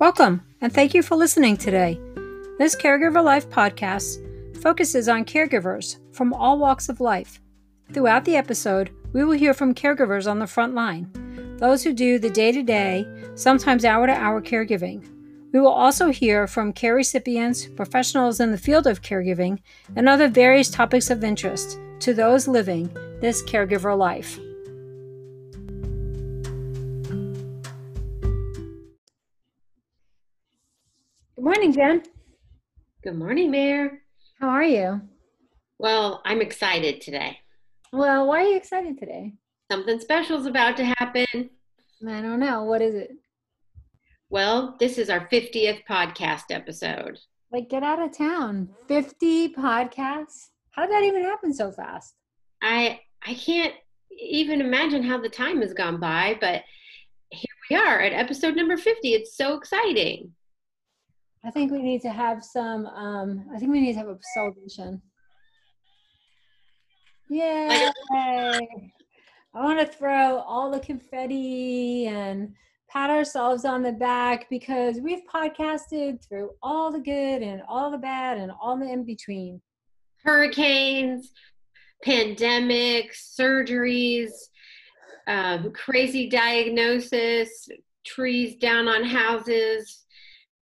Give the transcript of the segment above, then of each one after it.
Welcome, and thank you for listening today. This Caregiver Life podcast focuses on caregivers from all walks of life. Throughout the episode, we will hear from caregivers on the front line, those who do the day to day, sometimes hour to hour caregiving. We will also hear from care recipients, professionals in the field of caregiving, and other various topics of interest to those living this caregiver life. Morning, Jen. Good morning, Mara. How are you? Well, I'm excited today. Well, why are you excited today? Something special is about to happen. I don't know. What is it? Well, this is our 50th podcast episode. Like, get out of town. 50 podcasts? How did that even happen so fast? I I can't even imagine how the time has gone by, but here we are at episode number 50. It's so exciting. I think we need to have some. Um, I think we need to have a celebration. Yay! I want to throw all the confetti and pat ourselves on the back because we've podcasted through all the good and all the bad and all the in between. Hurricanes, pandemics, surgeries, um, crazy diagnosis, trees down on houses,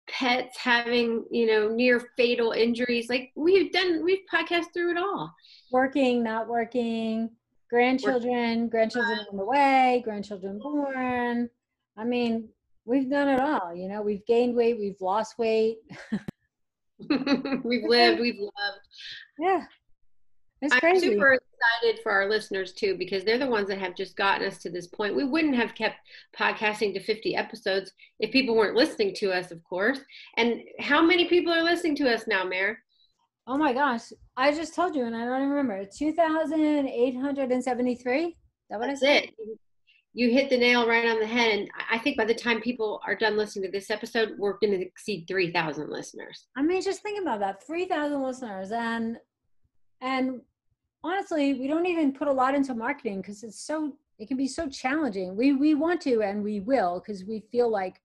pets having you know near fatal injuries like we've done we've podcast through it all. Working not working grandchildren grandchildren on the way grandchildren born. I mean we've done it all you know we've gained weight we've lost weight. We've lived we've loved. Yeah it's crazy. I'm super excited for our listeners too because they're the ones that have just gotten us to this point. We wouldn't have kept podcasting to 50 episodes if people weren't listening to us, of course. And how many people are listening to us now, Mara? Oh my gosh. I just told you and I don't even remember. 2,873? That what That's I said? it. You hit the nail right on the head. And I think by the time people are done listening to this episode, we're going to exceed 3,000 listeners. I mean, just think about that 3,000 listeners. And and honestly, we don't even put a lot into marketing because it's so it can be so challenging. We we want to and we will because we feel like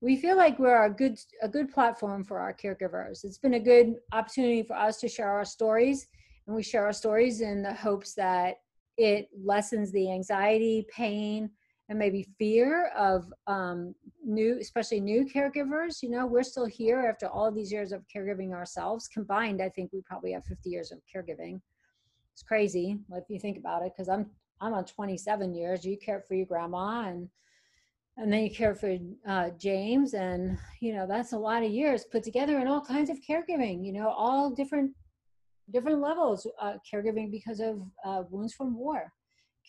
we feel like we're a good a good platform for our caregivers. It's been a good opportunity for us to share our stories, and we share our stories in the hopes that it lessens the anxiety, pain, and maybe fear of um, new, especially new caregivers. You know, we're still here after all these years of caregiving ourselves. Combined, I think we probably have 50 years of caregiving it's crazy if you think about it because i'm i'm on 27 years you care for your grandma and and then you care for uh, james and you know that's a lot of years put together in all kinds of caregiving you know all different different levels uh, caregiving because of uh, wounds from war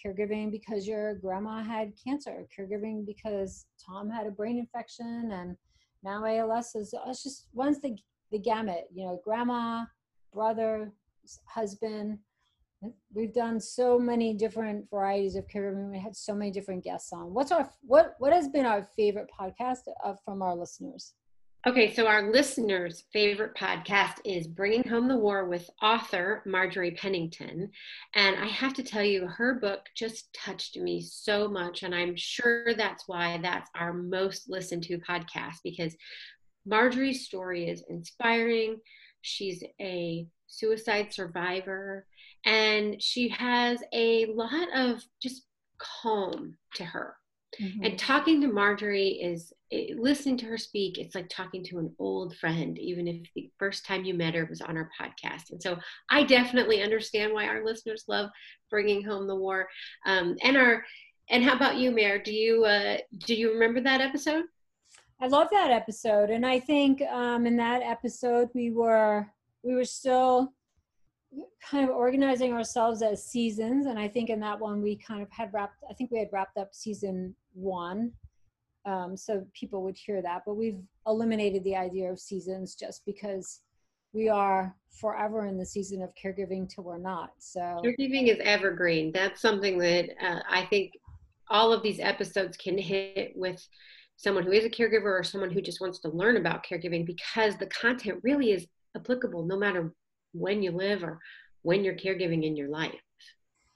caregiving because your grandma had cancer caregiving because tom had a brain infection and now als is it's just runs the, the gamut you know grandma brother husband we've done so many different varieties of caregiving. We had so many different guests on. What's our what what has been our favorite podcast of, from our listeners? Okay, so our listeners' favorite podcast is Bringing Home the War with author Marjorie Pennington. And I have to tell you, her book just touched me so much. And I'm sure that's why that's our most listened to podcast because Marjorie's story is inspiring. She's a suicide survivor and she has a lot of just calm to her. Mm-hmm. and talking to marjorie is eh, listening to her speak it's like talking to an old friend even if the first time you met her was on our podcast. And so i definitely understand why our listeners love bringing home the war. Um, and our and how about you mara? Do you uh, do you remember that episode? I love that episode. And i think um, in that episode we were we were still kind of organizing ourselves as seasons and i think in that one we kind of had wrapped i think we had wrapped up season one. Um, so people would hear that but we've eliminated the idea of seasons just because we are forever in the season of caregiving till we're not so. Caregiving is evergreen. That's something that uh, i think all of these episodes can hit with someone who is a caregiver or someone who just wants to learn about caregiving because the content really is applicable no matter when you live or when you're caregiving in your life.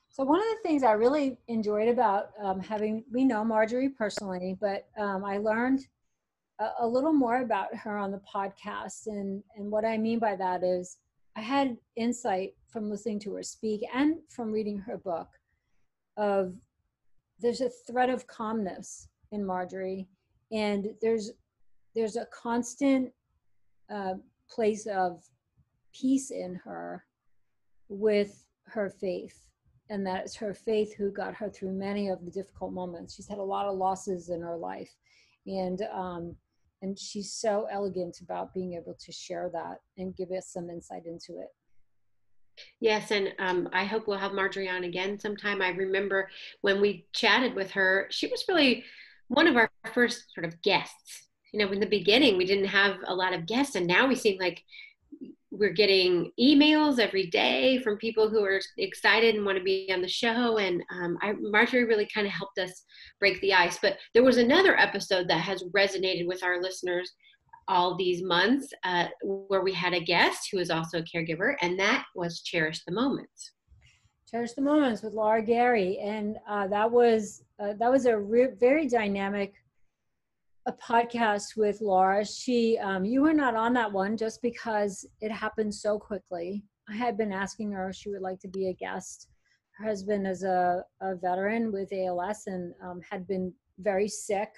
So one of the things I really enjoyed about um, having, we know Marjorie personally, but um, I learned a, a little more about her on the podcast. And, and what I mean by that is I had insight from listening to her speak and from reading her book of there's a thread of calmness in Marjorie and there's there's a constant uh, place of peace in her with her faith and that it's her faith who got her through many of the difficult moments she's had a lot of losses in her life and um, and she's so elegant about being able to share that and give us some insight into it Yes, and um, I hope we'll have Marjorie on again sometime. I remember when we chatted with her, she was really one of our first sort of guests. You know, in the beginning, we didn't have a lot of guests, and now we seem like we're getting emails every day from people who are excited and want to be on the show. And um, I, Marjorie really kind of helped us break the ice. But there was another episode that has resonated with our listeners all these months uh, where we had a guest who is also a caregiver, and that was Cherish the Moments. Cherish the Moments with Laura Gary, and uh, that was uh, that was a re- very dynamic a podcast with Laura. She, um, you were not on that one just because it happened so quickly. I had been asking her if she would like to be a guest. Her husband is a, a veteran with ALS and um, had been very sick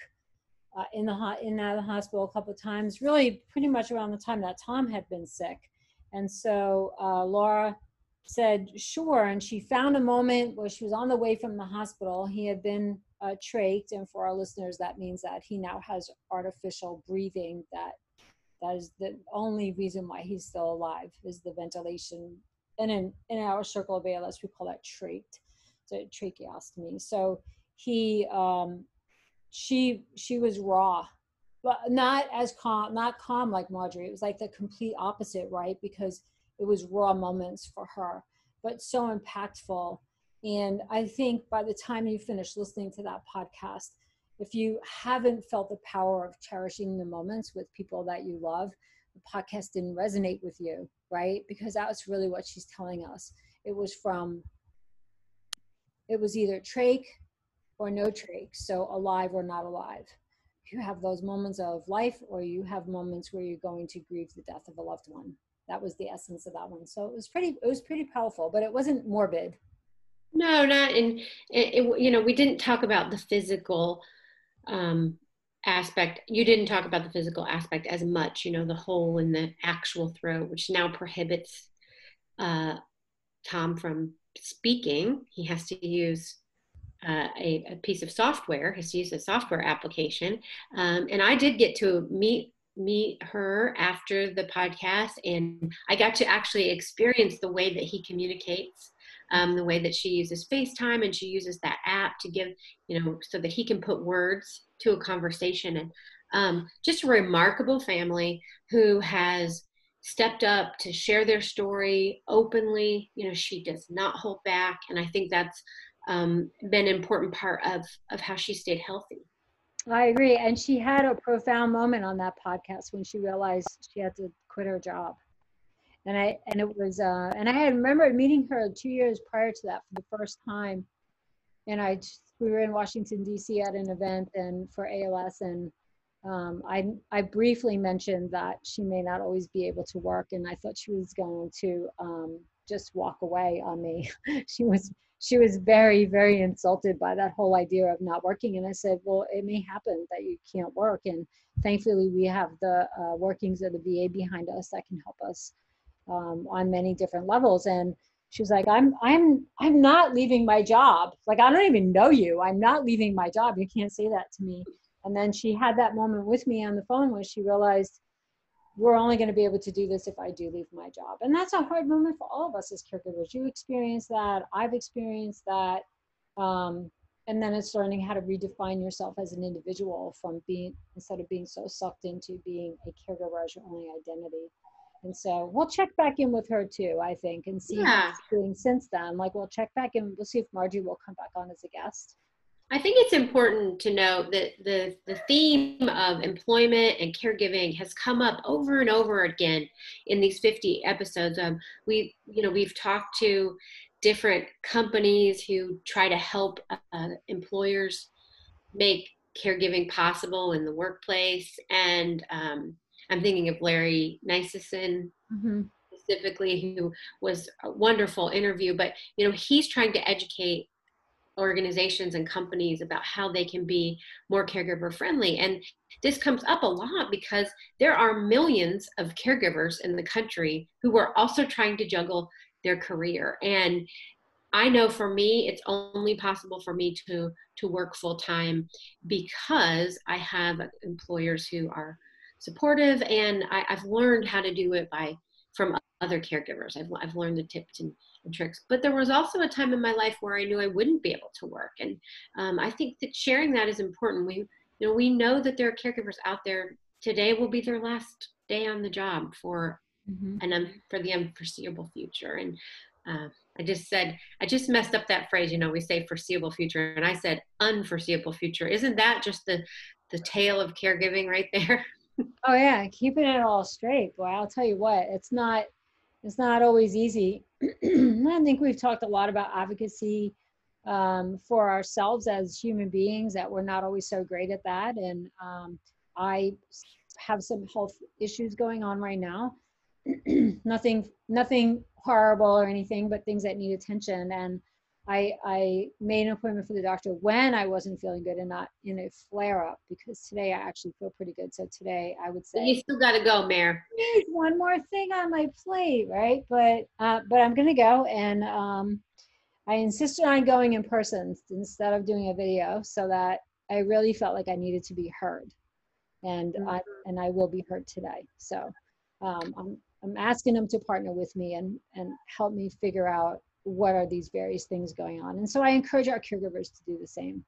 uh, in the ho- in the hospital a couple of times. Really, pretty much around the time that Tom had been sick, and so uh, Laura said sure, and she found a moment where she was on the way from the hospital. He had been uh, and for our listeners, that means that he now has artificial breathing. That that is the only reason why he's still alive is the ventilation. And in in our circle of ALS, we call that trach, so tracheostomy. So he, um, she, she was raw, but not as calm, not calm like Marjorie. It was like the complete opposite, right? Because it was raw moments for her, but so impactful and I think by the time you finish listening to that podcast, if you haven't felt the power of cherishing the moments with people that you love, the podcast didn't resonate with you, right? Because that's really what she's telling us. It was from, it was either trach or no trach, so alive or not alive. You have those moments of life, or you have moments where you're going to grieve the death of a loved one. That was the essence of that one. So it was pretty, it was pretty powerful, but it wasn't morbid no, not in. It, it, you know, we didn't talk about the physical um, aspect. You didn't talk about the physical aspect as much. You know, the hole in the actual throat, which now prohibits uh, Tom from speaking. He has to use uh, a, a, piece of software. Has to use a software application. Um, and I did get to meet meet her after the podcast, and I got to actually experience the way that he communicates um, the way that she uses FaceTime and she uses that app to give, you know, so that he can put words to a conversation. And um, just a remarkable family who has stepped up to share their story openly. You know, she does not hold back. And I think that's um, been an important part of, of how she stayed healthy. I agree. And she had a profound moment on that podcast when she realized she had to quit her job and I and it was uh, and I had remembered meeting her two years prior to that for the first time, and I we were in Washington D.C. at an event and for ALS and um, I I briefly mentioned that she may not always be able to work and I thought she was going to um, just walk away on me. she was she was very very insulted by that whole idea of not working and I said well it may happen that you can't work and thankfully we have the uh, workings of the VA behind us that can help us um, on many different levels. And she was like i'm i'm i'm not leaving my job. Like i don't even know you. I'm not leaving my job. You can't say that to me. And then she had that moment with me on the phone where she realized we're only going to be able to do this if i do leave my job. And that's a hard moment for all of us as caregivers. You experience that. I've experienced that. Um, and then it's learning how to redefine yourself as an individual from being instead of being so sucked into being a caregiver as your only identity and so we'll check back in with her too, I think, and see yeah. she's doing since then. Like we'll check back in, we'll see if Margie will come back on as a guest. I think it's important to note that the, the theme of employment and caregiving has come up over and over again in these 50 episodes. Um, we, you know, we've talked to different companies who try to help uh, employers make caregiving possible in the workplace. And um, I'm thinking of Larry Niceson. Mm-hmm. Specifically, who was a wonderful interview, but you know he's trying to educate organizations and companies about how they can be more caregiver friendly. And this comes up a lot because there are millions of caregivers in the country who are also trying to juggle their career. And I know for me, it's only possible for me to to work full time because I have employers who are supportive, and I, have learned how to do it by from other caregivers. I've I've learned the tips and and tricks. But there was also a time in my life where I knew I wouldn't be able to work, and um, I think that sharing that is important. We, you know, we know that there are caregivers out there. Today will be their last day on the job for mm-hmm. and um, for the unforeseeable future. And uh, I just said I just messed up that phrase. You know, we say foreseeable future, and I said unforeseeable future. Isn't that just the the tale of caregiving right there? Oh yeah, keeping it all straight. Boy, I'll tell you what, it's not it's not always easy. I think we've talked a lot about advocacy um, for ourselves as human beings that we're not always so great at that. And um, I have some health issues going on right now. nothing, nothing horrible or anything, but things that need attention. And I, I made an appointment for the doctor when I wasn't feeling good and not in a flare up because today I actually feel pretty good. So today I would say you still got to go, Mara. One more thing on my plate, right? But uh, but I'm gonna go, and um, I insisted on going in person instead of doing a video, so that I really felt like I needed to be heard, and mm-hmm. I and I will be heard today. So um, I'm I'm asking them to partner with me and and help me figure out what are these various things going on. And so I encourage our caregivers to do the same.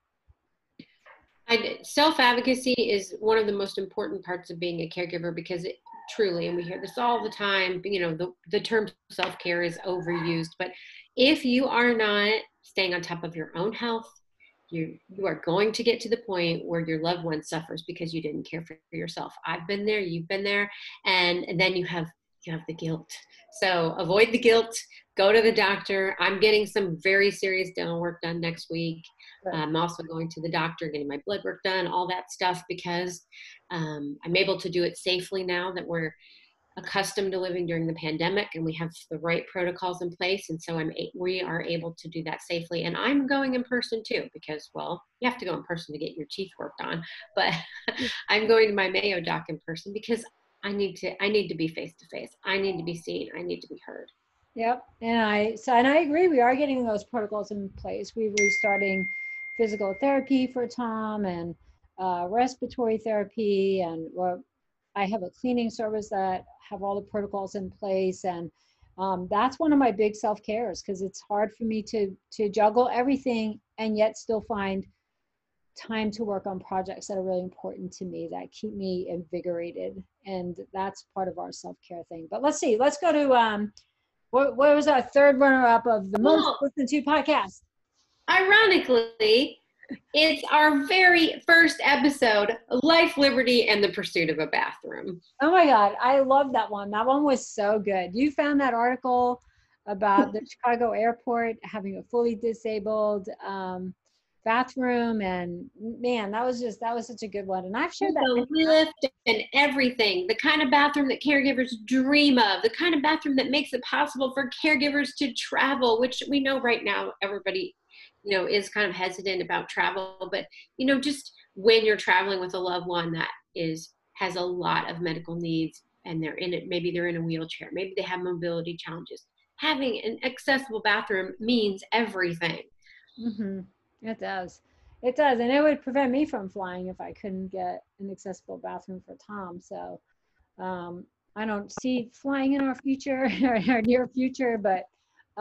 Self advocacy is one of the most important parts of being a caregiver because it truly, and we hear this all the time, you know, the, the term self care is overused. But if you are not staying on top of your own health, you you are going to get to the point where your loved one suffers because you didn't care for yourself. I've been there, you've been there, and, and then you have you have the guilt. So avoid the guilt, go to the doctor. I'm getting some very serious dental work done next week. Right. I'm also going to the doctor, getting my blood work done, all that stuff, because um, I'm able to do it safely now that we're accustomed to living during the pandemic and we have the right protocols in place and so I'm we are able to do that safely and I'm going in person too because well you have to go in person to get your teeth worked on but I'm going to my Mayo doc in person because I need to I need to be face to face. I need to be seen. I need to be heard. Yep. And I so and I agree we are getting those protocols in place. We're restarting physical therapy for Tom and uh, respiratory therapy and well, I have a cleaning service that have all the protocols in place and um, that's one of my big self cares because it's hard for me to to juggle everything and yet still find time to work on projects that are really important to me that keep me invigorated and that's part of our self-care thing but let's see let's go to um what, what was our third runner-up of the most oh, listened to podcast? Ironically it's our very first episode life liberty and the pursuit of a bathroom. Oh my god i love that one. That one was so good. You found that article about the chicago airport having a fully disabled um, bathroom and man that was just that was such a good one and i've shared that the lift and everything the kind of bathroom that caregivers dream of the kind of bathroom that makes it possible for caregivers to travel which we know right now everybody you know is kind of hesitant about travel but you know just when you're traveling with a loved one that is has a lot of medical needs and they're in it maybe they're in a wheelchair maybe they have mobility challenges having an accessible bathroom means everything mm-hmm. It does. It does. And it would prevent me from flying if I couldn't get an accessible bathroom for Tom. So um, I don't see flying in our future or our near future, but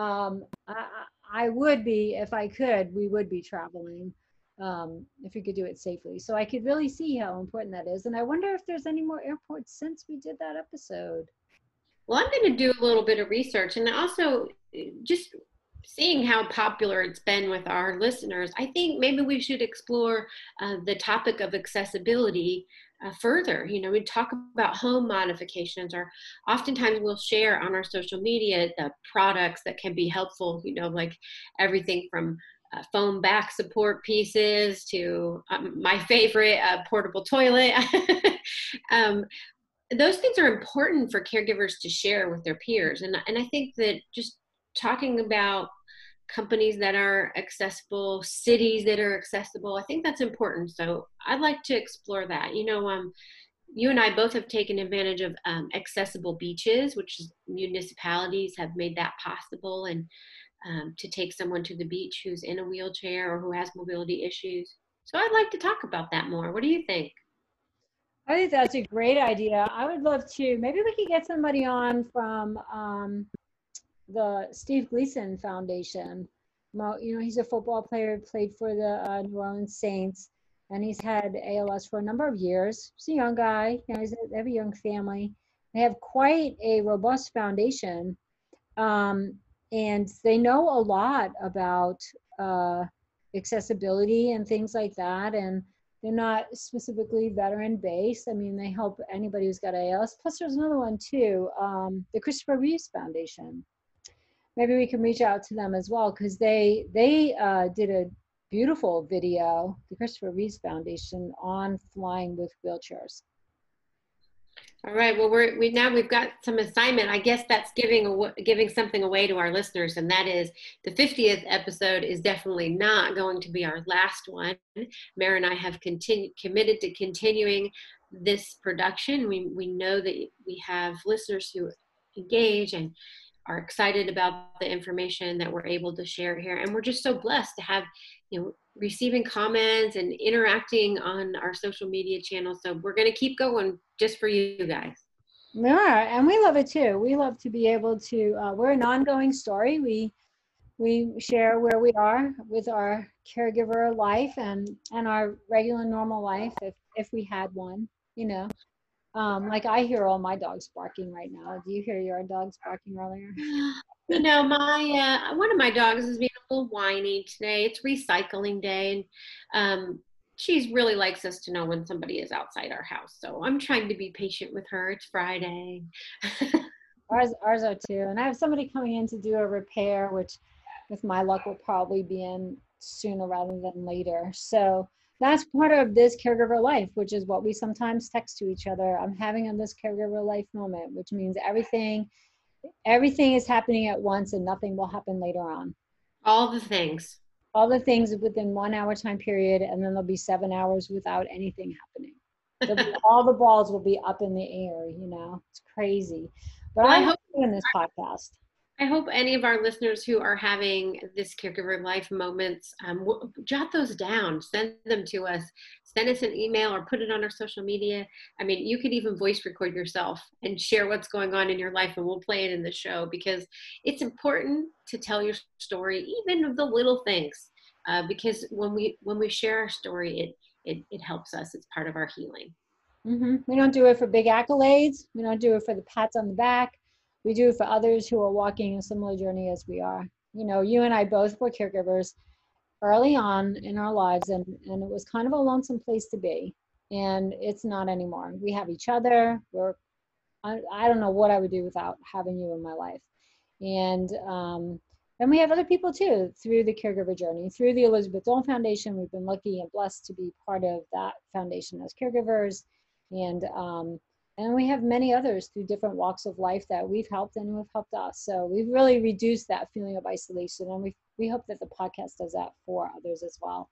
um, I, I would be, if I could, we would be traveling um, if we could do it safely. So I could really see how important that is. And I wonder if there's any more airports since we did that episode. Well, I'm going to do a little bit of research and also just seeing how popular it's been with our listeners, I think maybe we should explore uh, the topic of accessibility uh, further. You know, we talk about home modifications, or oftentimes we'll share on our social media the products that can be helpful, you know, like everything from uh, foam back support pieces to um, my favorite uh, portable toilet. um, those things are important for caregivers to share with their peers. And, and I think that just talking about companies that are accessible, cities that are accessible, I think that's important. So I'd like to explore that. You know, um, you and I both have taken advantage of um, accessible beaches, which municipalities have made that possible. And um, to take someone to the beach who's in a wheelchair or who has mobility issues. So I'd like to talk about that more. What do you think? I think that's a great idea. I would love to. Maybe we could get somebody on from um, the Steve Gleason Foundation. You know, he's a football player, played for the uh, New Orleans Saints, and he's had ALS for a number of years. He's a young guy. You know, he's a, a young family. They have quite a robust foundation. Um, and they know a lot about uh, accessibility and things like that and they're not specifically veteran based i mean they help anybody who's got als plus there's another one too um, the christopher reeves foundation maybe we can reach out to them as well because they they uh, did a beautiful video the christopher reeves foundation on flying with wheelchairs all right. Well, we're we now we've got some assignment. I guess that's giving a, giving something away to our listeners, and that is the 50th episode is definitely not going to be our last one. Mary and I have continued committed to continuing this production. We we know that we have listeners who engage and are excited about the information that we're able to share here, and we're just so blessed to have you know receiving comments and interacting on our social media channels. So we're going to keep going just for you guys. Yeah, and we love it too. We love to be able to. Uh, we're an ongoing story. We we share where we are with our caregiver life and and our regular normal life if if we had one. You know, um, like I hear all my dogs barking right now. Do you hear your dogs barking earlier? You know, my uh, one of my dogs is being a little whiny today. It's recycling day, and um, she really likes us to know when somebody is outside our house. So I'm trying to be patient with her. It's Friday. ours, ours are too. And I have somebody coming in to do a repair, which, with my luck, will probably be in sooner rather than later. So that's part of this caregiver life, which is what we sometimes text to each other. I'm having a this caregiver life moment, which means everything everything is happening at once and nothing will happen later on. All the things. All the things within one hour time period, and then there'll be seven hours without anything happening. Be, all the balls will be up in the air, you know. It's crazy. But well, I, I hope doing this podcast. I hope any of our listeners who are having this caregiver life moments, um, jot those down, send them to us, send us an email or put it on our social media. I mean, you could even voice record yourself and share what's going on in your life, and we'll play it in the show because it's important to tell your story, even of the little things, uh, because when we when we share our story, it it, it helps us. It's part of our healing. Mm-hmm. We don't do it for big accolades. We don't do it for the pats on the back we do for others who are walking a similar journey as we are. You know, you and I both were caregivers early on in our lives, and, and it was kind of a lonesome place to be. And it's not anymore. We have each other. We're, I, I don't know what I would do without having you in my life. And um, then we have other people too through the caregiver journey, through the Elizabeth Dole Foundation. We've been lucky and blessed to be part of that foundation as caregivers. And um, and we have many others through different walks of life that we've helped and who have helped us. So we've really reduced that feeling of isolation. And we, we hope that the podcast does that for others as well.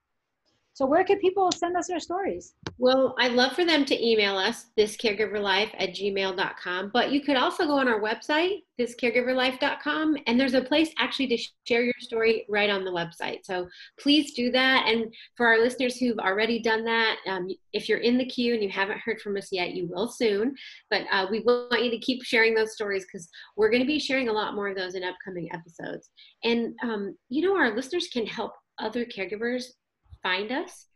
So where can people send us their stories? Well, I'd love for them to email us, thiscaregiverlife at gmail.com. But you could also go on our website, thiscaregiverlife.com, and there's a place actually to share your story right on the website. So please do that. And for our listeners who've already done that, um, if you're in the queue and you haven't heard from us yet, you will soon. But uh, we want you to keep sharing those stories because we're going to be sharing a lot more of those in upcoming episodes. And, um, you know, our listeners can help other caregivers find us.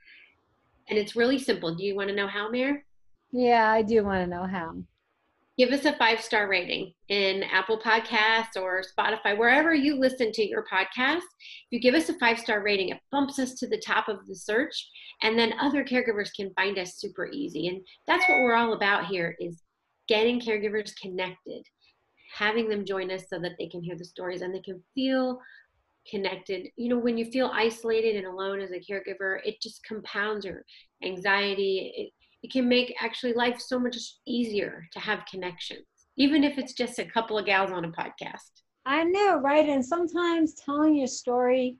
And it's really simple. Do you want to know how, Mara? Yeah, I do want to know how. Give us a five star rating in Apple Podcasts or Spotify, wherever you listen to your podcast. If you give us a five star rating, it bumps us to the top of the search, and then other caregivers can find us super easy. And that's what we're all about here: is getting caregivers connected, having them join us so that they can hear the stories and they can feel connected. You know, when you feel isolated and alone as a caregiver, it just compounds your anxiety. It, it can make actually life so much easier to have connections, even if it's just a couple of gals on a podcast. I know, right? And sometimes telling your story,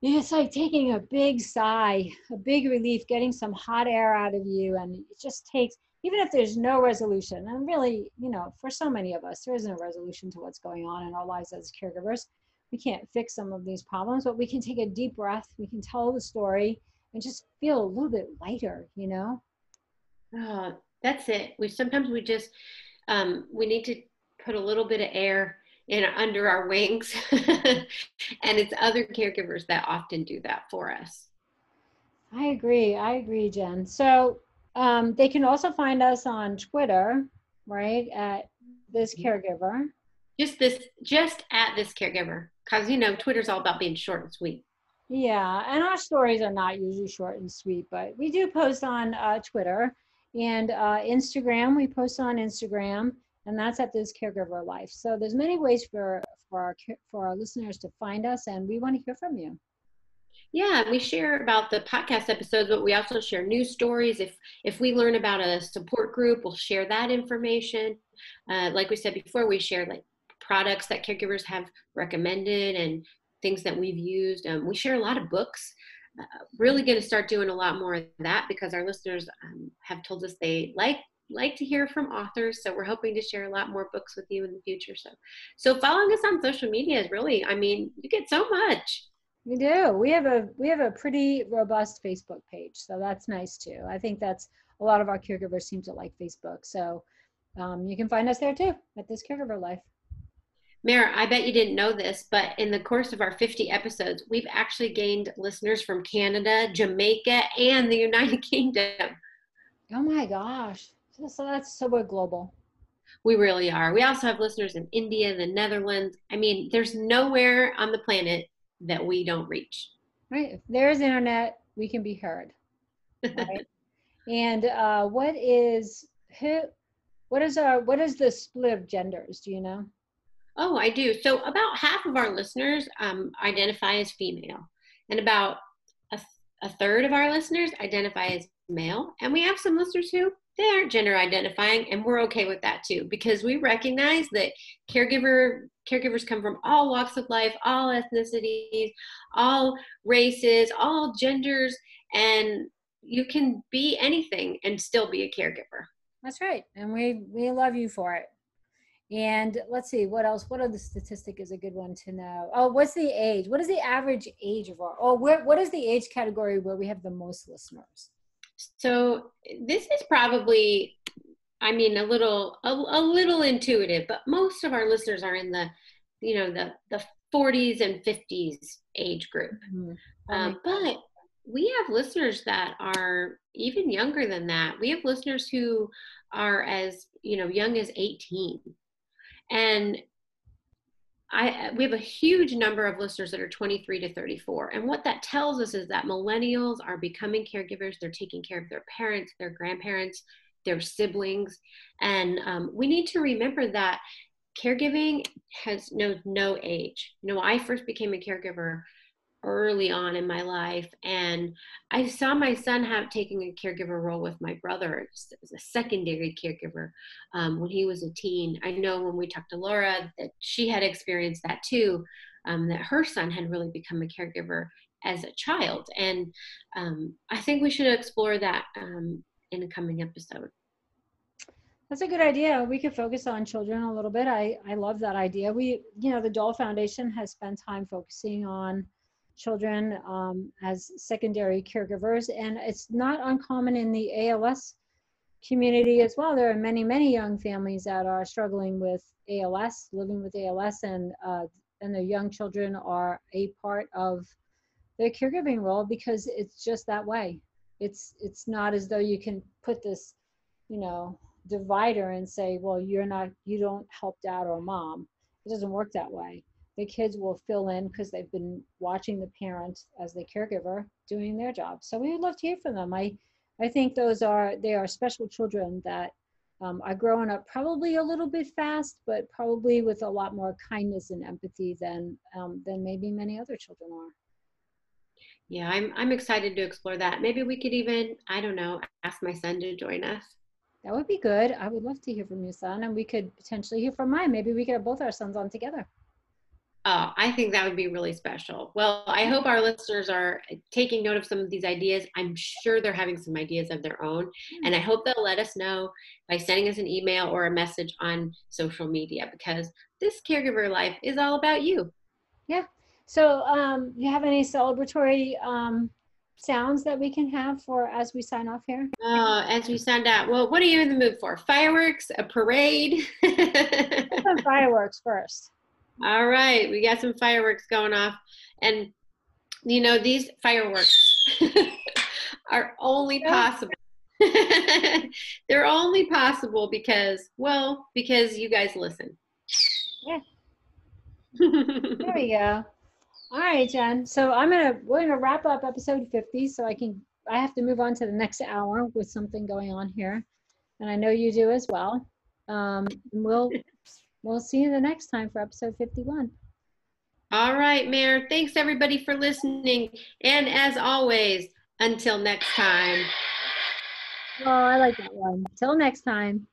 it's like taking a big sigh, a big relief, getting some hot air out of you. And it just takes, even if there's no resolution, and really, you know, for so many of us, there isn't a resolution to what's going on in our lives as caregivers. We can't fix some of these problems, but we can take a deep breath, we can tell the story, and just feel a little bit lighter, you know? Oh, that's it. We sometimes we just um, we need to put a little bit of air in under our wings, and it's other caregivers that often do that for us. I agree. I agree, Jen. So um, they can also find us on Twitter, right? At this caregiver. Just this, just at this caregiver, because you know Twitter's all about being short and sweet. Yeah, and our stories are not usually short and sweet, but we do post on uh, Twitter and uh, Instagram. We post on Instagram, and that's at this caregiver life. So there's many ways for for our for our listeners to find us, and we want to hear from you. Yeah, we share about the podcast episodes, but we also share news stories. If if we learn about a support group, we'll share that information. Uh, like we said before, we share like products that caregivers have recommended and things that we've used. Um, we share a lot of books. Uh, really going to start doing a lot more of that because our listeners um, have told us they like like to hear from authors. So we're hoping to share a lot more books with you in the future. So so following us on social media is really i mean you get so much. We do. We have a we have a pretty robust facebook page. So that's nice too. I think that's a lot of our caregivers seem to like facebook. So um, you can find us there too at this caregiver life Mara, I bet you didn't know this, but in the course of our 50 episodes, we've actually gained listeners from Canada, Jamaica, and the United Kingdom. Oh my gosh. So that's so global. We really are. We also have listeners in India, the Netherlands. I mean, there's nowhere on the planet that we don't reach. Right. If there's internet, we can be heard. Right. and uh, what is who? What is our? What is the split of genders? Do you know? Oh, I do. So about half of our listeners um, identify as female, and about a, a third of our listeners identify as male. And we have some listeners who they aren't gender identifying, and we're okay with that too because we recognize that caregiver caregivers come from all walks of life, all ethnicities, all races, all genders, and you can be anything and still be a caregiver. That's right, and we we love you for it. And let's see, what else? What other statistic is a good one to know? Oh, what's the age? What is the average age of our, oh, where, what is the age category where we have the most listeners? So this is probably, I mean, a little, a, a little intuitive, but most of our listeners are in the, you know, the, the 40s and 50s age group. Mm-hmm. Um, but we have listeners that are even younger than that. We have listeners who are as, you know, young as 18 and I, we have a huge number of listeners that are 23 to 34. And what that tells us is that millennials are becoming caregivers. They're taking care of their parents, their grandparents, their siblings. And um, we need to remember that caregiving has no, no age. You know, I first became a caregiver early on in my life and i saw my son have taking a caregiver role with my brother as a secondary caregiver um, when he was a teen i know when we talked to laura that she had experienced that too um, that her son had really become a caregiver as a child and um, i think we should explore that um, in a coming episode that's a good idea. We could focus on children a little bit. I, I love that idea. We, you know, the Dole Foundation has spent time focusing on children um, as secondary caregivers. And it's not uncommon in the ALS community as well. There are many, many young families that are struggling with ALS, living with ALS, and uh, and their young children are a part of their caregiving role because it's just that way. It's it's not as though you can put this, you know, divider and say, well, you're not, you don't help dad or mom. It doesn't work that way the kids will fill in because they've been watching the parent as the caregiver doing their job. So we would love to hear from them. I, I think those are they are special children that um, are growing up probably a little bit fast, but probably with a lot more kindness and empathy than um, than maybe many other children are. Yeah, I'm I'm excited to explore that. Maybe we could even, I don't know, ask my son to join us. That would be good. I would love to hear from your son, and we could potentially hear from mine. Maybe we could have both our sons on together. Oh, I think that would be really special. Well, I hope our listeners are taking note of some of these ideas. I'm sure they're having some ideas of their own. And I hope they'll let us know by sending us an email or a message on social media because this caregiver life is all about you. Yeah. So, um, you have any celebratory um, sounds that we can have for as we sign off here? Oh, as we sign out, well, what are you in the mood for? Fireworks? A parade? fireworks first. All right, we got some fireworks going off. And, you know, these fireworks are only possible. They're only possible because, well, because you guys listen. Yeah. there we go. All right, Jen. So I'm gonna we're gonna wrap up episode 50, so I can I have to move on to the next hour with something going on here, and I know you do as well. Um, we'll we'll see you the next time for episode 51. All right, Mara. Thanks everybody for listening. And as always, until next time. Oh, I like that one. Till next time.